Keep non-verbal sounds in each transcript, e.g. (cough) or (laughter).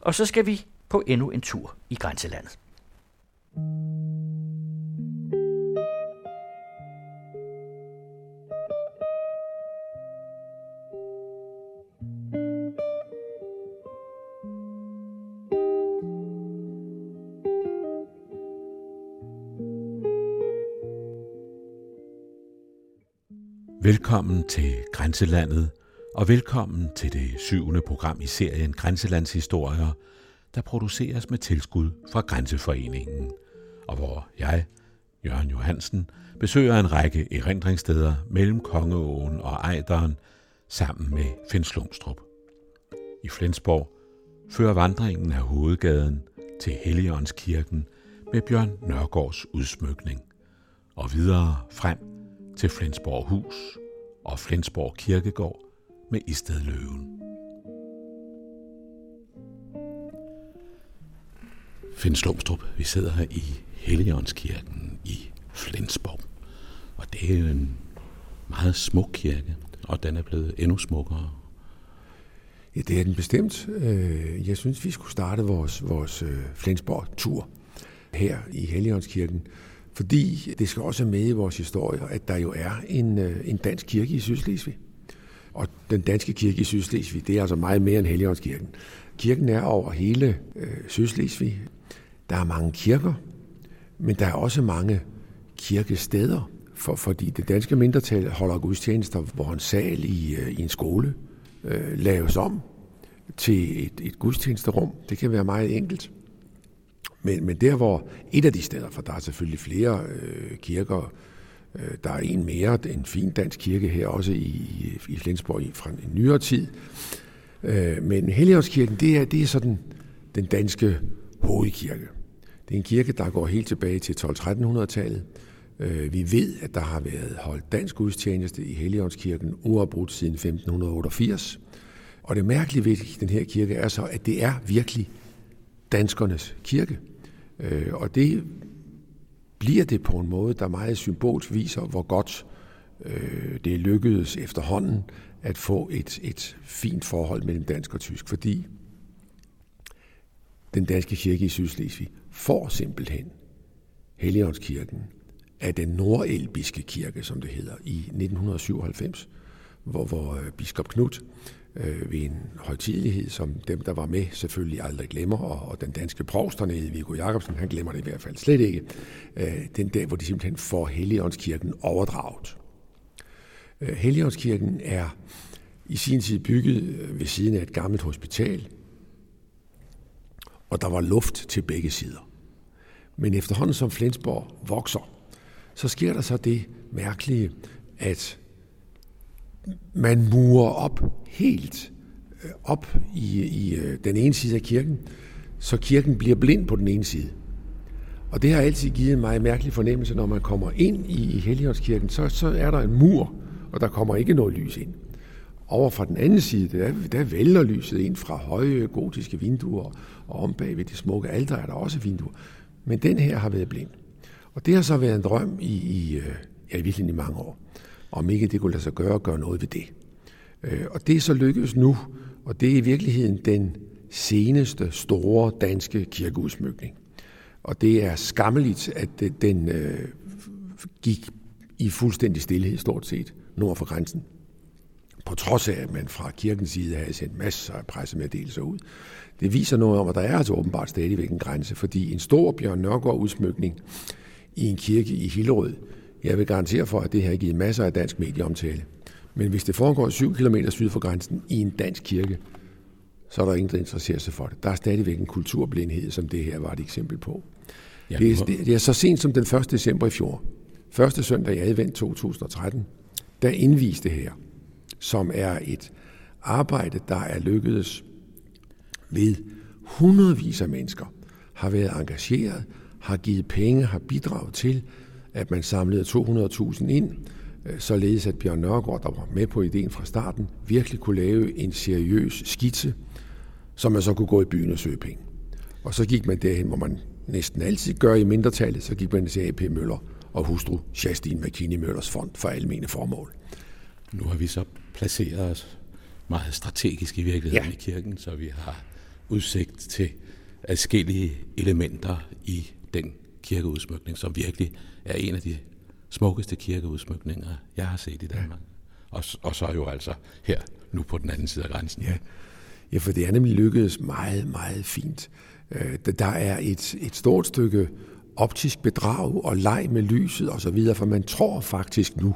Og så skal vi på endnu en tur i grænselandet. Velkommen til Grænselandet, og velkommen til det syvende program i serien Grænselandshistorier, der produceres med tilskud fra Grænseforeningen, og hvor jeg, Jørgen Johansen, besøger en række erindringssteder mellem Kongeåen og Ejderen sammen med Finslumstrup. I Flensborg fører vandringen af hovedgaden til Helligåndskirken med Bjørn Nørgaards udsmykning, og videre frem til Flensborg Hus og Flensborg Kirkegård med Istedløven. Finn Slumstrup, vi sidder her i Helligåndskirken i Flensborg. Og det er en meget smuk kirke, og den er blevet endnu smukkere. Ja, det er den bestemt. Øh, jeg synes, vi skulle starte vores, vores øh, Flensborg-tur her i Helligåndskirken, fordi det skal også med i vores historie, at der jo er en, øh, en dansk kirke i Sydslesvig. Og den danske kirke i Sydslesvig, det er altså meget mere end Helligåndskirken. Kirken er over hele øh, Sydslesvig. Der er mange kirker, men der er også mange kirkesteder, for, fordi det danske mindretal holder gudstjenester, hvor en sal i, øh, i en skole øh, laves om til et, et gudstjenesterum. Det kan være meget enkelt. Men, men der hvor et af de steder, for der er selvfølgelig flere øh, kirker, øh, Øh, der er en mere, en fin dansk kirke her også i, i Flensborg fra en nyere tid. Øh, men Helligåndskirken, det er, det er sådan den danske hovedkirke. Det er en kirke, der går helt tilbage til 12-1300-tallet. Øh, vi ved, at der har været holdt dansk gudstjeneste i Helligåndskirken uafbrudt siden 1588. Og det mærkelige ved den her kirke er så, at det er virkelig danskernes kirke. Og det bliver det på en måde, der meget symbolsk viser, hvor godt øh, det lykkedes efterhånden at få et, et fint forhold mellem dansk og tysk, fordi den danske kirke i Sydslesvig får simpelthen Helligåndskirken af den nordelbiske kirke, som det hedder, i 1997, hvor, hvor øh, biskop Knut øh, ved en højtidelighed, som dem, der var med, selvfølgelig aldrig glemmer, og, og den danske provst dernede, Viggo Jacobsen, han glemmer det i hvert fald slet ikke, øh, den dag, hvor de simpelthen får Helligåndskirken overdraget. Øh, Helligåndskirken er i sin tid bygget øh, ved siden af et gammelt hospital, og der var luft til begge sider. Men efterhånden som Flensborg vokser, så sker der så det mærkelige, at man murer op helt øh, op i, i øh, den ene side af kirken, så kirken bliver blind på den ene side. Og det har altid givet en meget mærkelig fornemmelse, når man kommer ind i, i Helligåndskirken, så, så er der en mur, og der kommer ikke noget lys ind. Over fra den anden side, der, der vælger lyset ind fra høje gotiske vinduer, og om bag ved de smukke alter er der også vinduer. Men den her har været blind. Og det har så været en drøm i, i øh, ja, i virkelig i mange år om ikke det kunne lade sig gøre at gøre noget ved det. Øh, og det er så lykkedes nu, og det er i virkeligheden den seneste store danske kirkeudsmykning. Og det er skammeligt, at øh, den øh, gik i fuldstændig stillhed stort set nord for grænsen. På trods af, at man fra kirkens side havde sendt masser af pressemeddelelser ud. Det viser noget om, at der er altså åbenbart stadigvæk en grænse, fordi en stor Bjørn Nørgaard udsmykning i en kirke i Hillerød, jeg vil garantere for, at det har givet masser af dansk medieomtale. Men hvis det foregår 7 km syd for grænsen i en dansk kirke, så er der ingen, der interesserer sig for det. Der er stadigvæk en kulturblindhed, som det her var et eksempel på. Ja, det, er, det er så sent som den 1. december i fjor, første søndag i advent 2013, der indviste her, som er et arbejde, der er lykkedes ved hundredvis af mennesker, har været engageret, har givet penge, har bidraget til, at man samlede 200.000 ind, øh, således at Bjørn Nørgaard, der var med på ideen fra starten, virkelig kunne lave en seriøs skitse, som man så kunne gå i byen og søge penge. Og så gik man derhen, hvor man næsten altid gør i mindretallet, så gik man til AP Møller og hustru Justin McKinney Møllers fond for almene formål. Nu har vi så placeret os meget strategisk i virkeligheden ja. i kirken, så vi har udsigt til adskillige elementer i den kirkeudsmykning, som virkelig er en af de smukkeste kirkeudsmykninger, jeg har set i Danmark. Ja. Og, og så jo altså her, nu på den anden side af grænsen. Ja, ja for det er nemlig lykkedes meget, meget fint. Øh, der er et, et stort stykke optisk bedrag og leg med lyset osv., for man tror faktisk nu,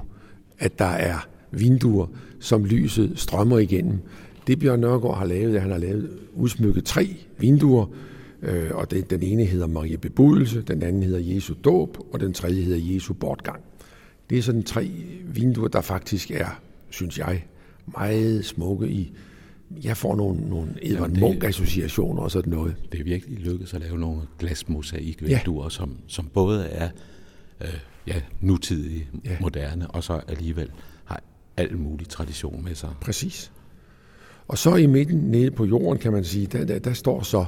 at der er vinduer, som lyset strømmer igennem. Det Bjørn Nørgaard har lavet, er, at han har lavet udsmykket tre vinduer, øh, og det, den ene hedder Maria Bebudelse, den anden hedder Jesu dåb, og den tredje hedder Jesu bortgang. Det er sådan tre vinduer, der faktisk er, synes jeg, meget smukke i. Jeg får nogle, nogle Edvard Munch-associationer og sådan noget. Det er virkelig lykkedes at lave nogle glasmosaikvinduer, ja. som, som både er øh, ja, nutidige, ja. moderne, og så alligevel har al mulig tradition med sig. Præcis. Og så i midten nede på jorden, kan man sige, der, der, der står så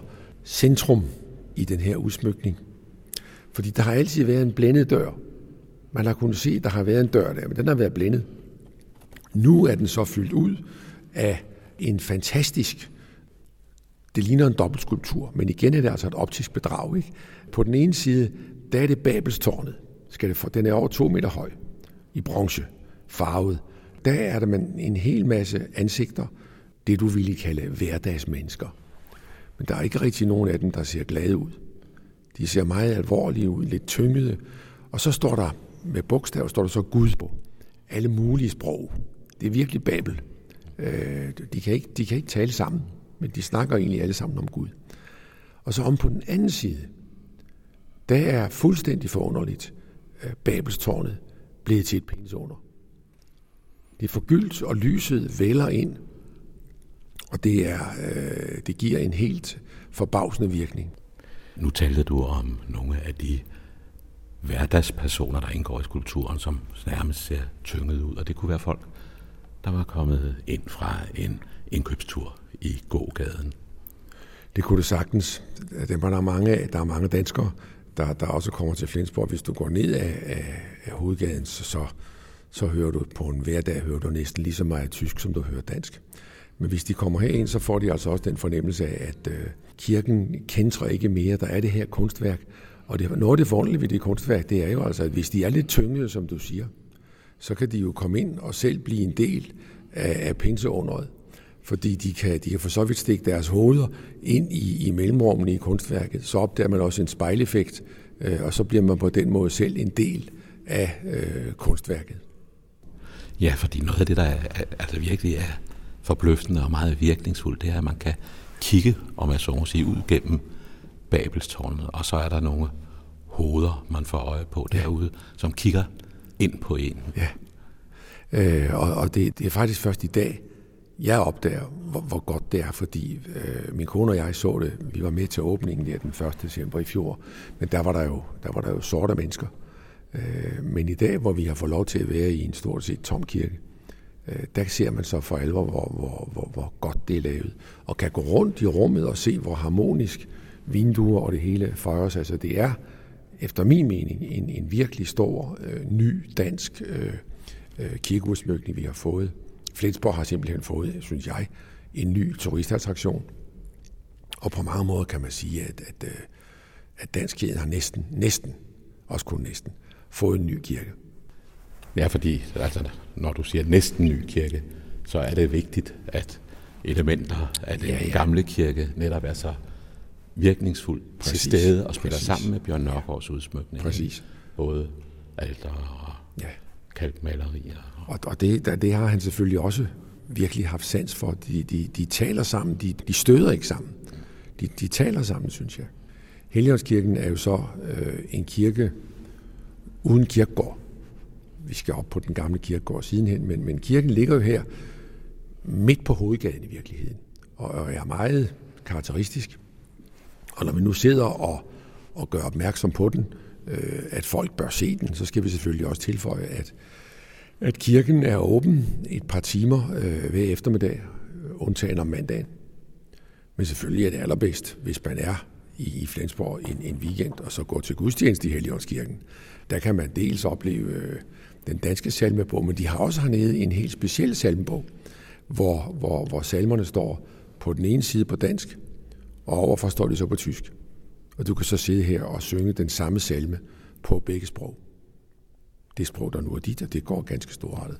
centrum i den her udsmykning. Fordi der har altid været en blændet dør. Man har kunnet se, at der har været en dør der, men den har været blændet. Nu er den så fyldt ud af en fantastisk, det ligner en dobbeltskulptur, men igen er det altså et optisk bedrag. Ikke? På den ene side, der er det Babelstårnet. Skal det for, den er over to meter høj, i bronze, farvet. Der er der man en hel masse ansigter, det du ville kalde hverdagsmennesker. Men der er ikke rigtig nogen af dem, der ser glade ud. De ser meget alvorlige ud, lidt tyngede. Og så står der med bogstaver, står der så Gud på. Alle mulige sprog. Det er virkelig babel. Øh, de kan, ikke, de kan ikke tale sammen, men de snakker egentlig alle sammen om Gud. Og så om på den anden side, der er fuldstændig forunderligt øh, Babelstårnet blevet til et pinsunder. Det er forgyldt, og lyset vælger ind, og det, er, øh, det giver en helt forbavsende virkning. Nu talte du om nogle af de hverdagspersoner, der indgår i skulpturen, som nærmest ser tynget ud, og det kunne være folk, der var kommet ind fra en indkøbstur i gågaden. Det kunne det sagtens. Det var der mange af. Der er mange danskere, der, der også kommer til Flensborg. Hvis du går ned af, af, af hovedgaden, så, så, så hører du på en hverdag hører du næsten lige så meget tysk, som du hører dansk. Men hvis de kommer herind, så får de altså også den fornemmelse af, at øh, kirken kender ikke mere. Der er det her kunstværk. Og det, noget af det forunderlige ved det kunstværk, det er jo altså, at hvis de er lidt tyngede, som du siger, så kan de jo komme ind og selv blive en del af, af pinseunderet. Fordi de kan, de kan for så vidt stikke deres hoveder ind i, i mellemrummene i kunstværket. Så opdager man også en spejleffekt, øh, og så bliver man på den måde selv en del af øh, kunstværket. Ja, fordi noget af det, der er, altså virkelig er forbløffende og meget virkningsfuldt, det er, at man kan kigge, om jeg så må sige, ud gennem Babelstårnet, og så er der nogle hoveder, man får øje på derude, ja. som kigger ind på en. Ja, øh, og, og det, det er faktisk først i dag, jeg opdager, hvor, hvor godt det er, fordi øh, min kone og jeg så det. Vi var med til åbningen der den 1. december i fjor, men der var der jo, der var der jo sorte mennesker. Øh, men i dag, hvor vi har fået lov til at være i en stort set tom kirke, Øh, der ser man så for alvor, hvor, hvor, hvor, hvor godt det er lavet. Og kan gå rundt i rummet og se, hvor harmonisk vinduer og det hele fejres. Altså det er, efter min mening, en, en virkelig stor, øh, ny dansk øh, øh, kirkeudsmykning, vi har fået. Flensborg har simpelthen fået, synes jeg, en ny turistattraktion. Og på mange måder kan man sige, at, at, øh, at danskheden har næsten, næsten, også kun næsten, fået en ny kirke. Ja, fordi altså, når du siger næsten ny kirke, så er det vigtigt, at elementer af den ja, ja. gamle kirke netop er så virkningsfuldt Præcis. til stede og spiller Præcis. sammen med Bjørn Nørgaards udsmykning. Præcis. Både alter og ja. kalkmalerier. Og, og det, det har han selvfølgelig også virkelig haft sans for. De, de, de taler sammen, de, de støder ikke sammen. De, de taler sammen, synes jeg. Helligåndskirken er jo så øh, en kirke uden kirkegård. Vi skal op på den gamle kirkegård sidenhen, men, men kirken ligger jo her midt på hovedgaden i virkeligheden, og, og er meget karakteristisk. Og når vi nu sidder og, og gør opmærksom på den, øh, at folk bør se den, så skal vi selvfølgelig også tilføje, at, at kirken er åben et par timer øh, hver eftermiddag, undtagen om mandagen. Men selvfølgelig er det allerbedst, hvis man er i, i Flensborg en, en weekend, og så går til gudstjeneste i Helligåndskirken. Der kan man dels opleve øh, den danske salmebog, men de har også hernede en helt speciel salmebog, hvor, hvor, hvor salmerne står på den ene side på dansk, og overfor står de så på tysk. Og du kan så sidde her og synge den samme salme på begge sprog. Det sprog, der nu er dit, og det går ganske storartet.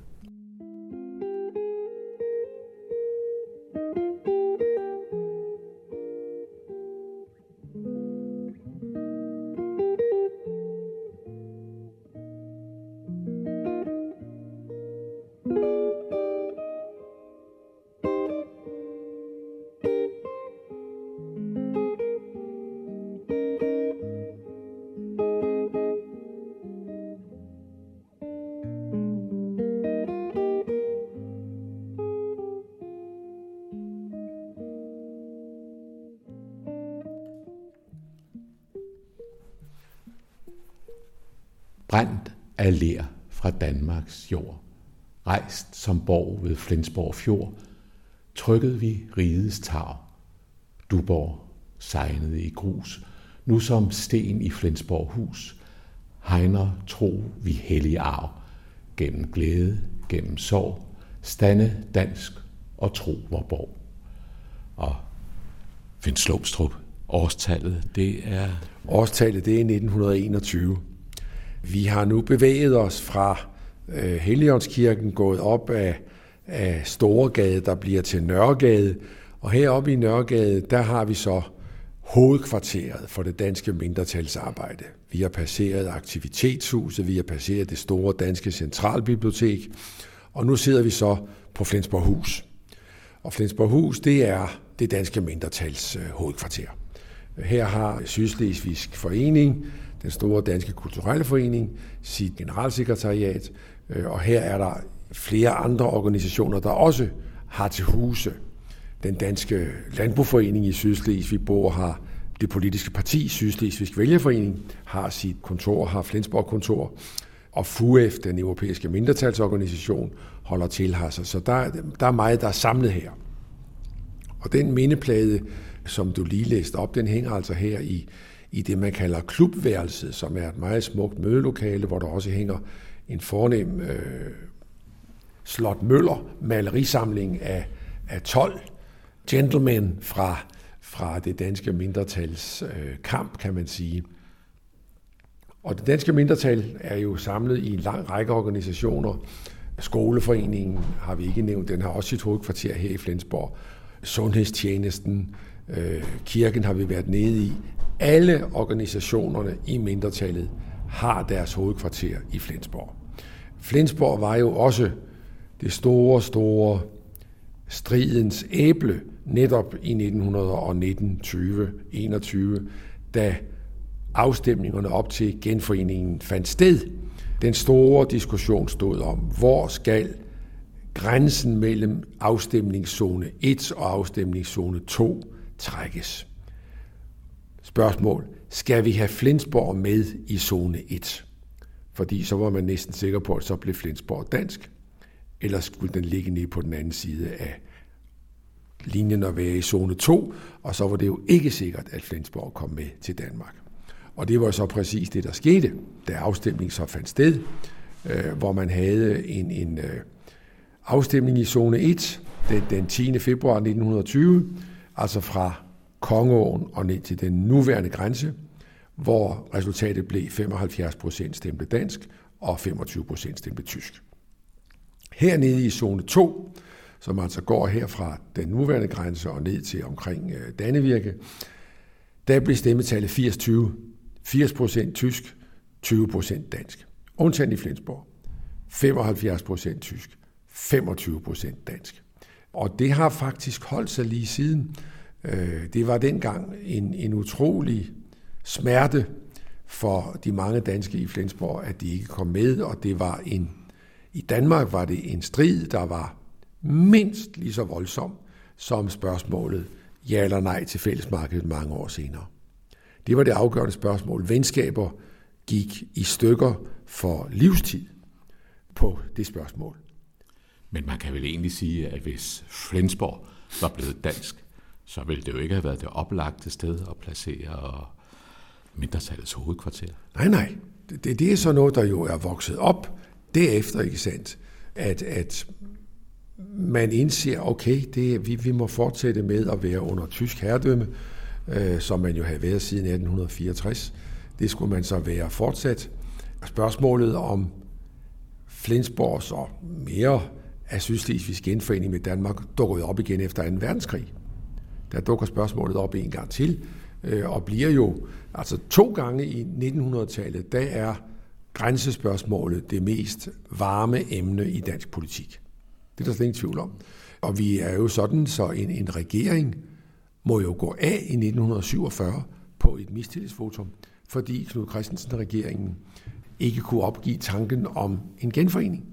Af ler fra Danmarks jord. Rejst som borg ved Flensborg Fjord, trykkede vi rigets tag. Duborg sejnede i grus, nu som sten i Flensborg hus. Hegner tro vi hellig arv, gennem glæde, gennem sorg, stande dansk og tro vor borg. Og Finn Slumstrup, årstallet, det er... Årstallet, det er 1921. Vi har nu bevæget os fra øh, Helligåndskirken, gået op af, af Storegade, der bliver til Nørregade, og heroppe i Nørregade, der har vi så hovedkvarteret for det danske mindretalsarbejde. Vi har passeret aktivitetshuset, vi har passeret det store danske centralbibliotek, og nu sidder vi så på Flensborghus. Og Flensborghus, det er det danske mindretals øh, hovedkvarter. Her har Sydslesvigsk Forening den store danske kulturelle forening, sit generalsekretariat, øh, og her er der flere andre organisationer, der også har til huse. Den danske landbrugforening i Sydslesvig bor har det politiske parti, Sydslesvigsk Vælgerforening, har sit kontor, har Flensborg kontor, og FUF, den europæiske mindretalsorganisation, holder til her. Så der, der er meget, der er samlet her. Og den mindeplade, som du lige læste op, den hænger altså her i i det, man kalder klubværelset, som er et meget smukt mødelokale, hvor der også hænger en fornem øh, Slot Møller malerisamling af, af 12 gentlemen fra, fra det danske mindretals øh, kamp, kan man sige. Og det danske mindretal er jo samlet i en lang række organisationer. Skoleforeningen har vi ikke nævnt, den har også sit hovedkvarter her i Flensborg. Sundhedstjenesten, øh, kirken har vi været nede i. Alle organisationerne i mindretallet har deres hovedkvarter i Flensborg. Flensborg var jo også det store, store stridens æble netop i 1919, 20, 21, da afstemningerne op til genforeningen fandt sted. Den store diskussion stod om, hvor skal grænsen mellem afstemningszone 1 og afstemningszone 2 trækkes. Spørgsmål. Skal vi have Flensborg med i zone 1? Fordi så var man næsten sikker på, at så blev Flensborg dansk. Eller skulle den ligge nede på den anden side af linjen og være i zone 2, og så var det jo ikke sikkert, at Flensborg kom med til Danmark. Og det var så præcis det, der skete, da afstemningen så fandt sted, øh, hvor man havde en, en øh, afstemning i zone 1 den, den 10. februar 1920, altså fra Kongeåen og ned til den nuværende grænse, hvor resultatet blev 75 procent stemte dansk og 25 procent stemte tysk. Hernede i zone 2, som altså går her fra den nuværende grænse og ned til omkring øh, Dannevirke, der blev stemmetallet 80-20. 80 procent tysk, 20 procent dansk. Undtagen i Flensborg. 75 procent tysk, 25 procent dansk. Og det har faktisk holdt sig lige siden. Øh, det var dengang en, en utrolig smerte for de mange danske i Flensborg, at de ikke kom med, og det var en, i Danmark var det en strid, der var mindst lige så voldsom som spørgsmålet ja eller nej til fællesmarkedet mange år senere. Det var det afgørende spørgsmål. Venskaber gik i stykker for livstid på det spørgsmål. Men man kan vel egentlig sige, at hvis Flensborg var blevet dansk, så ville det jo ikke have været det oplagte sted at placere øh, mindretallets hovedkvarter. Nej, nej. Det, det er så noget, der jo er vokset op derefter, ikke sandt? At, at man indser, okay, det, vi, vi må fortsætte med at være under tysk herredømme. øh, som man jo havde været siden 1864. Det skulle man så være fortsat. Spørgsmålet om Flensborgs og mere af Sydslesvigs genforening med Danmark dukkede op igen efter 2. verdenskrig. Der dukker spørgsmålet op en gang til, øh, og bliver jo altså to gange i 1900-tallet, der er grænsespørgsmålet det mest varme emne i dansk politik. Det er der slet ingen tvivl om. Og vi er jo sådan, så en, en regering må jo gå af i 1947 på et mistillidsvotum, fordi Knud Christensen-regeringen ikke kunne opgive tanken om en genforening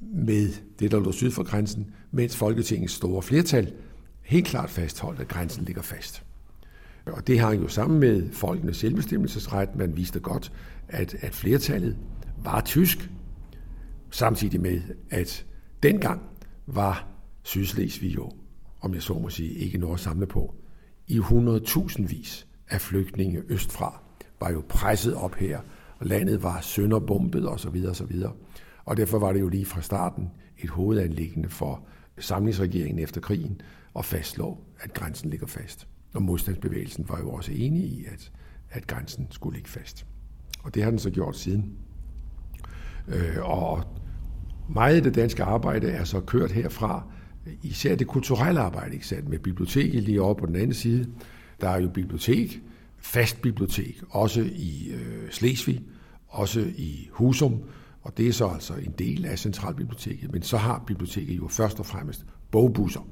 med det, der lå syd for grænsen, mens Folketingets store flertal helt klart fastholdt, at grænsen ligger fast. Og det har jo sammen med folkenes selvbestemmelsesret, man viste godt, at, at flertallet var tysk, samtidig med, at dengang var Sydslesvig jo, om jeg så må sige, ikke noget at samle på. I 100.000 vis af flygtninge østfra var jo presset op her, og landet var sønderbombet osv. osv. Og derfor var det jo lige fra starten et hovedanlæggende for samlingsregeringen efter krigen og fastslå, at grænsen ligger fast. Og modstandsbevægelsen var jo også enig i, at, at grænsen skulle ligge fast. Og det har den så gjort siden. Øh, og meget af det danske arbejde er så kørt herfra, især det kulturelle arbejde, ikke sandt? med biblioteket lige over på den anden side. Der er jo bibliotek, fast bibliotek, også i øh, Slesvig, også i Husum, og det er så altså en del af centralbiblioteket. Men så har biblioteket jo først og fremmest bogbusser,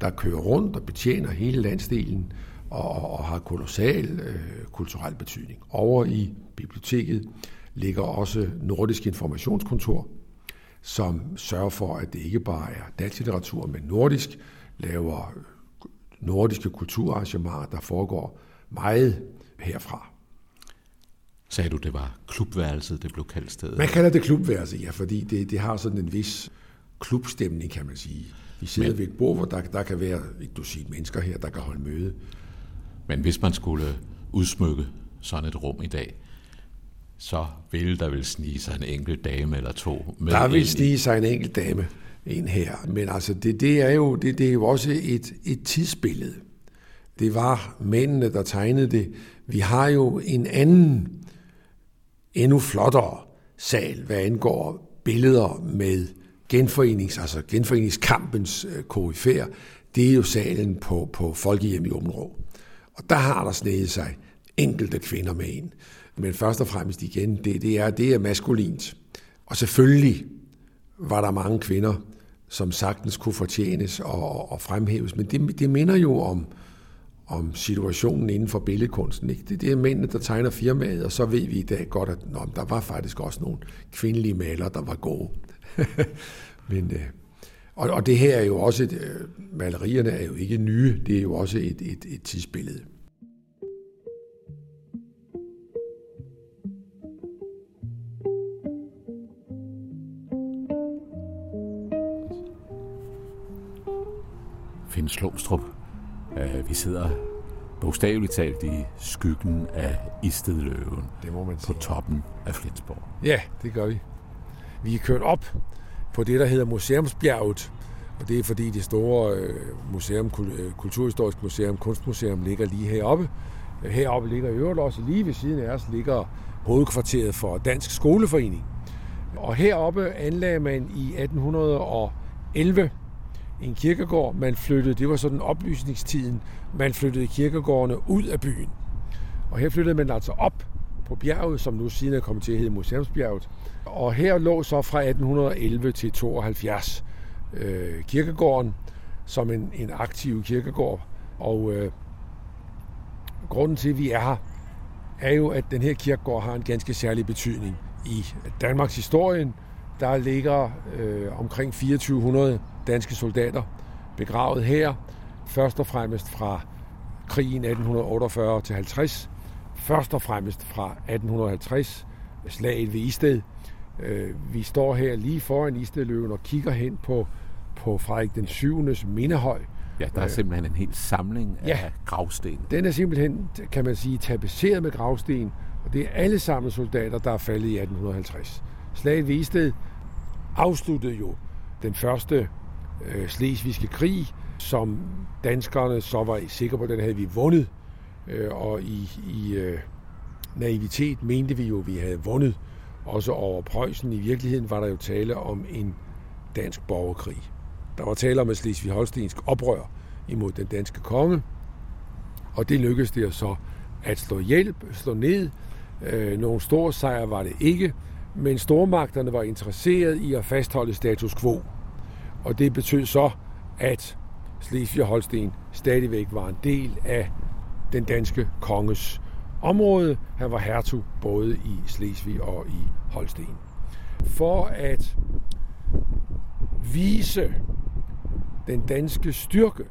der kører rundt og betjener hele landsdelen og, og har kolossal øh, kulturel betydning. Over i biblioteket ligger også Nordisk Informationskontor, som sørger for, at det ikke bare er dansk litteratur, men nordisk, laver nordiske kulturarrangementer, der foregår meget herfra. Sagde du, det var klubværelset, det blev kaldt stedet? Man kalder det klubværelse, ja, fordi det, det har sådan en vis klubstemning, kan man sige. Vi sidder Men, ved et bord, hvor der, der kan være et dusin mennesker her, der kan holde møde. Men hvis man skulle udsmykke sådan et rum i dag, så ville der vel snige sig en enkelt dame eller to med Der vil snige sig en enkelt dame ind her. Men altså, det, det, er, jo, det, det er jo også et, et tidsbillede. Det var mændene, der tegnede det. Vi har jo en anden, endnu flottere sal, hvad angår billeder med genforenings, altså genforeningskampens øh. Det er jo salen på, på Folkehjem i Områ. Og der har der snedet sig enkelte kvinder med ind. Men først og fremmest igen, det, det, er, det er maskulint. Og selvfølgelig var der mange kvinder, som sagtens kunne fortjenes og, og fremhæves, men det, det minder jo om, om situationen inden for billedkunsten. Ikke? Det, det er mændene, der tegner firmaet, og så ved vi i dag godt, at nå, der var faktisk også nogle kvindelige malere, der var gode. (laughs) men, øh, og, og det her er jo også, et, øh, malerierne er jo ikke nye, det er jo også et, et, et tidsbillede. Finn Slumstrup. Uh, vi sidder bogstaveligt talt i skyggen af Istedløven det må man sige. på toppen af Flensborg. Ja, det gør vi. Vi er kørt op på det, der hedder Museumsbjerget, og det er fordi det store øh, museum, øh, Kulturhistorisk Museum, Kunstmuseum ligger lige heroppe. Heroppe ligger i øvrigt også lige ved siden af os, ligger hovedkvarteret for Dansk Skoleforening. Og heroppe anlagde man i 1811 en kirkegård. Man flyttede, det var sådan oplysningstiden, man flyttede kirkegårdene ud af byen. Og her flyttede man altså op på bjerget, som nu siden er kommet til at hedde Museumsbjerget. Og her lå så fra 1811 til 72 øh, kirkegården som en, en aktiv kirkegård. Og øh, grunden til, at vi er her, er jo, at den her kirkegård har en ganske særlig betydning i Danmarks historien. Der ligger øh, omkring 2400 danske soldater begravet her, først og fremmest fra krigen 1848 til 50, først og fremmest fra 1850, slaget ved Isted. Øh, vi står her lige foran Istedløven og kigger hen på, på Frederik den 7. mindehøj. Ja, der er øh, simpelthen en hel samling ja, af gravsten. Den er simpelthen, kan man sige, tapetseret med gravsten, og det er alle sammen soldater, der er faldet i 1850. Slaget ved Isted afsluttede jo den første øh, slesvigske krig, som danskerne så var sikre på, at den havde vi vundet. øh, og i, i øh, naivitet mente vi jo, at vi havde vundet også over Preussen. I virkeligheden var der jo tale om en dansk borgerkrig. Der var tale om et Slesvig-Holstensk oprør imod den danske konge, og det lykkedes det så at slå hjælp, slå ned. Øh, nogle store sejre var det ikke, men stormagterne var interesseret i at fastholde status quo. Og det betød så, at Slesvig-Holsten stadigvæk var en del af den danske konges område. Han var hertug både i Slesvig og i Holsten. For at vise den danske styrke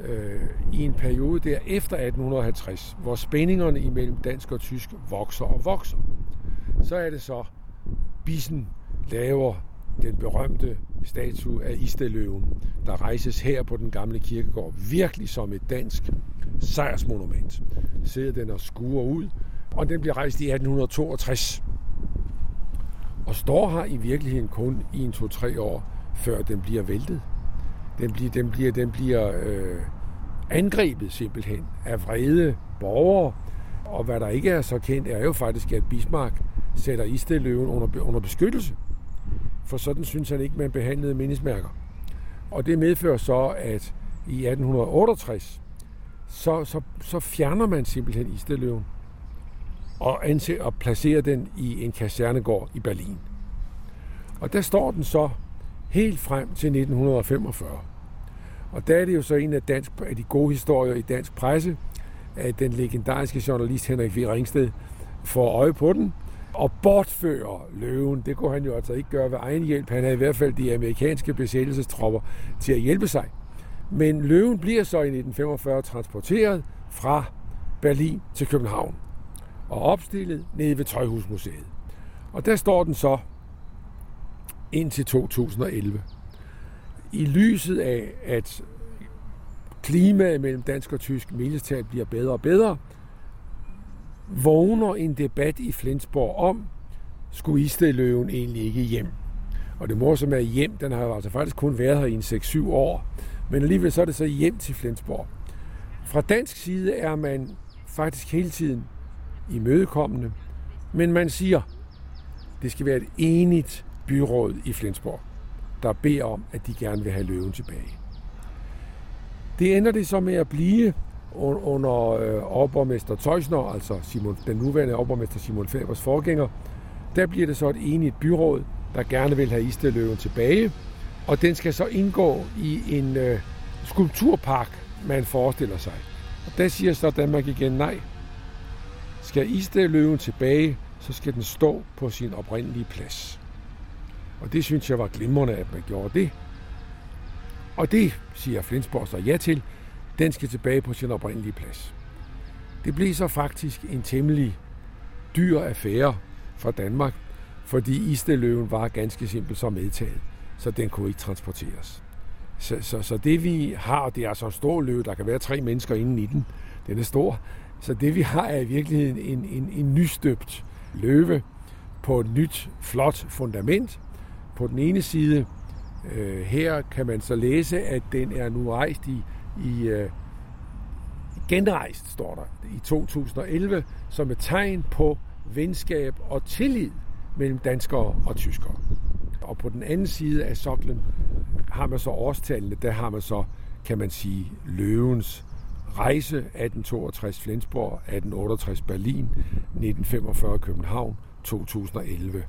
øh, i en periode der efter 1850, hvor spændingerne imellem dansk og tysk vokser og vokser, så er det så, Bissen laver den berømte statue af Isteløven, der rejses her på den gamle kirkegård, virkelig som et dansk sejrsmonument. Sidder den og skuer ud, og den bliver rejst i 1862. Og står her i virkeligheden kun i en to-tre år, før den bliver væltet. Den bliver, den bliver, den bliver øh, angrebet simpelthen af vrede borgere. Og hvad der ikke er så kendt, er jo faktisk, at Bismarck sætter Isteløven under, under beskyttelse. For sådan synes han ikke, man behandlede mindesmærker. Og det medfører så, at i 1868, så, så, så fjerner man simpelthen Isterløven og, anser, og placerer den i en kasernegård i Berlin. Og der står den så helt frem til 1945. Og der er det jo så en af, dansk, af de gode historier i dansk presse, at den legendariske journalist Henrik V. Ringsted får øje på den, og bortføre løven. Det kunne han jo altså ikke gøre ved egen hjælp. Han havde i hvert fald de amerikanske besættelsestropper til at hjælpe sig. Men løven bliver så i 1945 transporteret fra Berlin til København og opstillet nede ved Tøjhusmuseet. Og der står den så indtil 2011. I lyset af, at klimaet mellem dansk og tysk mildestal bliver bedre og bedre, vågner en debat i Flensborg om, skulle Istedløven egentlig ikke hjem? Og det morsomme er hjem, den har altså faktisk kun været her i en 6-7 år, men alligevel så er det så hjem til Flensborg. Fra dansk side er man faktisk hele tiden imødekommende, men man siger, det skal være et enigt byråd i Flensborg, der beder om, at de gerne vil have løven tilbage. Det ender det så med at blive under øh, overborgmester Tøjsner, altså Simon, den nuværende overborgmester Simon Fabers forgænger. Der bliver det så et enigt byråd, der gerne vil have Isteløven tilbage, og den skal så indgå i en øh, skulpturpark, man forestiller sig. Og der siger så Danmark igen nej. Skal Isteløven tilbage, så skal den stå på sin oprindelige plads. Og det synes jeg var glimrende, at man gjorde det. Og det siger Flensborg så ja til. Den skal tilbage på sin oprindelige plads. Det blev så faktisk en temmelig dyr affære for Danmark, fordi Isteløven var ganske simpelt så medtaget, så den kunne ikke transporteres. Så, så, så det vi har, det er så en stor løve, der kan være tre mennesker inden i den. Den er stor. Så det vi har er i virkeligheden en, en, en nystøbt løve på et nyt, flot fundament. På den ene side øh, her kan man så læse, at den er nu rejst i, i øh, genrejst, står der, i 2011, som et tegn på venskab og tillid mellem danskere og tyskere. Og på den anden side af soklen har man så årstallene, der har man så, kan man sige, løvens rejse 1862 Flensborg, 1868 Berlin, 1945 København, 2011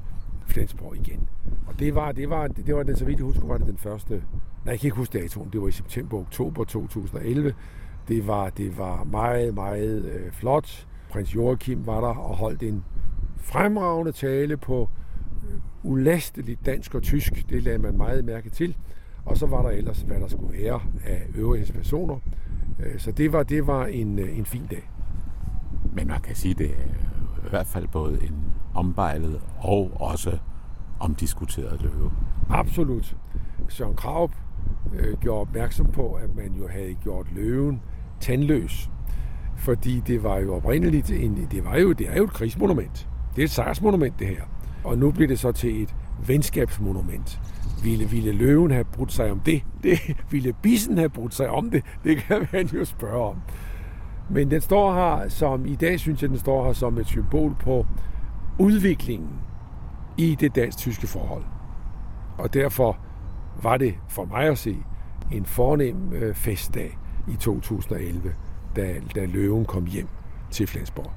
Flensborg igen. Og det var, det var, det var den, så vidt jeg husker, var det den første, nej, jeg kan ikke huske datoen, det var i september-oktober 2011. Det var, det var meget, meget øh, flot. Prins Joachim var der og holdt en fremragende tale på øh, ulasteligt dansk og tysk. Det lagde man meget mærke til. Og så var der ellers, hvad der skulle være af øvrige personer. Øh, så det var, det var en, øh, en fin dag. Men man kan sige, det er i hvert fald både en ombejlet og også omdiskuteret løve. Absolut. Søren Kraup øh, gjorde opmærksom på, at man jo havde gjort løven tandløs. Fordi det var jo oprindeligt, en, det, var jo, det er jo et krigsmonument. Det er et sejrsmonument, det her. Og nu bliver det så til et venskabsmonument. Ville, ville løven have brudt sig om det? det? Ville bissen have brudt sig om det? Det kan man jo spørge om. Men den står her som, i dag synes jeg, den står her som et symbol på udviklingen i det dansk-tyske forhold. Og derfor var det for mig at se en fornem øh, festdag i 2011, da, da løven kom hjem til Flensborg.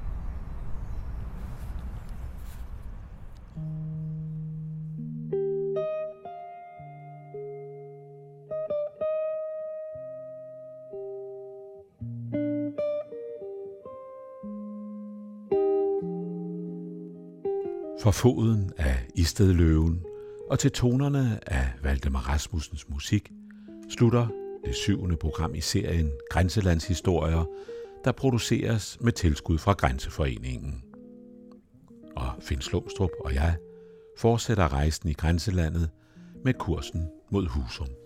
For foden af Istedløven og til tonerne af Valdemar Rasmussens musik slutter det syvende program i serien Grænselandshistorier, der produceres med tilskud fra Grænseforeningen. Og Finn Slumstrup og jeg fortsætter rejsen i grænselandet med kursen mod Husum.